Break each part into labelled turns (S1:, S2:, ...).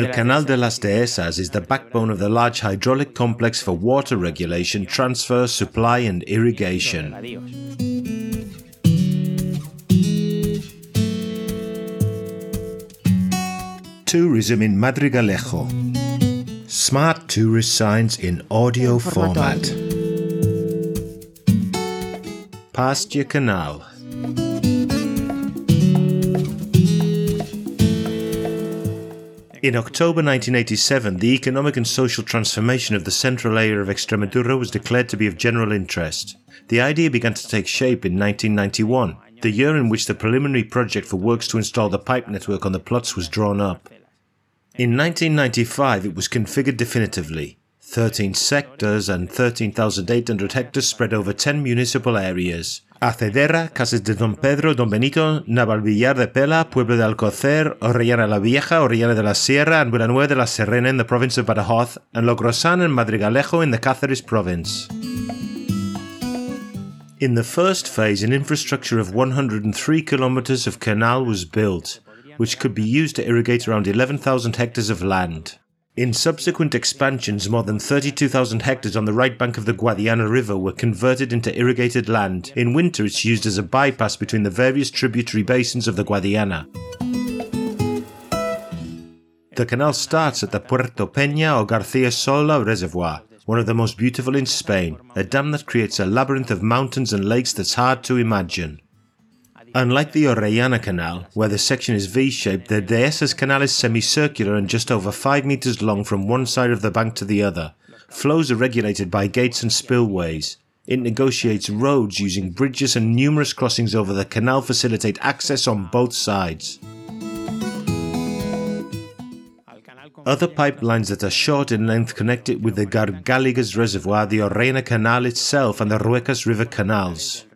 S1: El Canal de las Dehesas is the backbone of the large hydraulic complex for water regulation, transfer, supply, and irrigation. Tourism in Madrigalejo. Smart tourist signs in audio format. Pasture Canal. In October 1987, the economic and social transformation of the central area of Extremadura was declared to be of general interest. The idea began to take shape in 1991, the year in which the preliminary project for works to install the pipe network on the plots was drawn up. In 1995, it was configured definitively 13 sectors and 13,800 hectares spread over 10 municipal areas. Acedera, Casas de Don Pedro, Don Benito, Navalvillar de Pela, Pueblo de Alcocer, Orellana la Vieja, Orellana de la Sierra, and Villanueva de la Serena in the province of Badajoz, and Logrosan and Madrigalejo in the Cáceres province. In the first phase, an infrastructure of 103 kilometers of canal was built, which could be used to irrigate around 11,000 hectares of land. In subsequent expansions, more than 32,000 hectares on the right bank of the Guadiana River were converted into irrigated land. In winter, it's used as a bypass between the various tributary basins of the Guadiana. The canal starts at the Puerto Peña or Garcia Sola reservoir, one of the most beautiful in Spain, a dam that creates a labyrinth of mountains and lakes that's hard to imagine. Unlike the Orellana Canal, where the section is V-shaped, the Dehesas Canal is semicircular and just over 5 meters long from one side of the bank to the other. Flows are regulated by gates and spillways. It negotiates roads using bridges and numerous crossings over the canal facilitate access on both sides. Other pipelines that are short in length connect it with the Gargaligas Reservoir, the Orellana Canal itself, and the Ruecas River canals.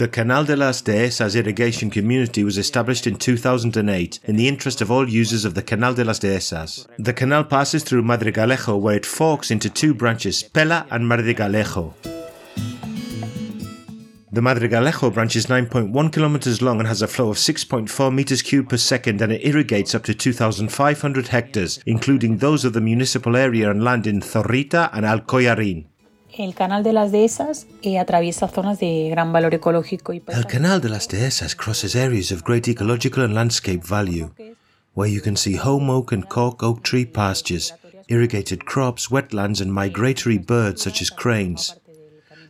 S1: The Canal de las Dehesas irrigation community was established in 2008 in the interest of all users of the Canal de las Dehesas. The canal passes through Madrigalejo where it forks into two branches, Pela and Madrigalejo. The Madrigalejo branch is 9.1 kilometers long and has a flow of 6.4 meters cubed per second and it irrigates up to 2,500 hectares, including those of the municipal area and land in Zorita and Alcollarín.
S2: El Canal de las Dehesas eh, atraviesa zonas de gran valor ecológico y
S1: El Canal de las Dehesas crosses areas of great ecological and landscape value, where you can see holm oak and cork oak tree pastures, irrigated crops, wetlands, and migratory birds such as cranes.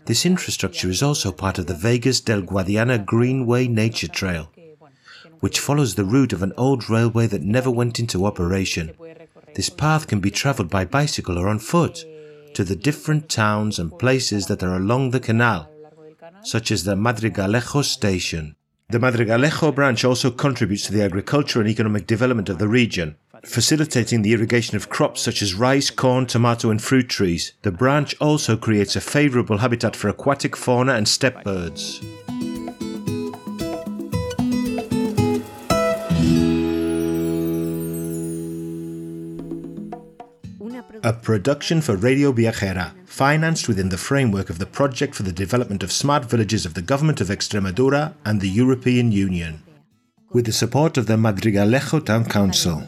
S1: This infrastructure is also part of the Vegas del Guadiana Greenway Nature Trail, which follows the route of an old railway that never went into operation. This path can be traveled by bicycle or on foot to the different towns and places that are along the canal, such as the Madrigalejo station. The Madrigalejo branch also contributes to the agriculture and economic development of the region, facilitating the irrigation of crops such as rice, corn, tomato, and fruit trees. The branch also creates a favorable habitat for aquatic fauna and steppe birds. A production for Radio Viajera, financed within the framework of the Project for the Development of Smart Villages of the Government of Extremadura and the European Union, with the support of the Madrigalejo Town Council.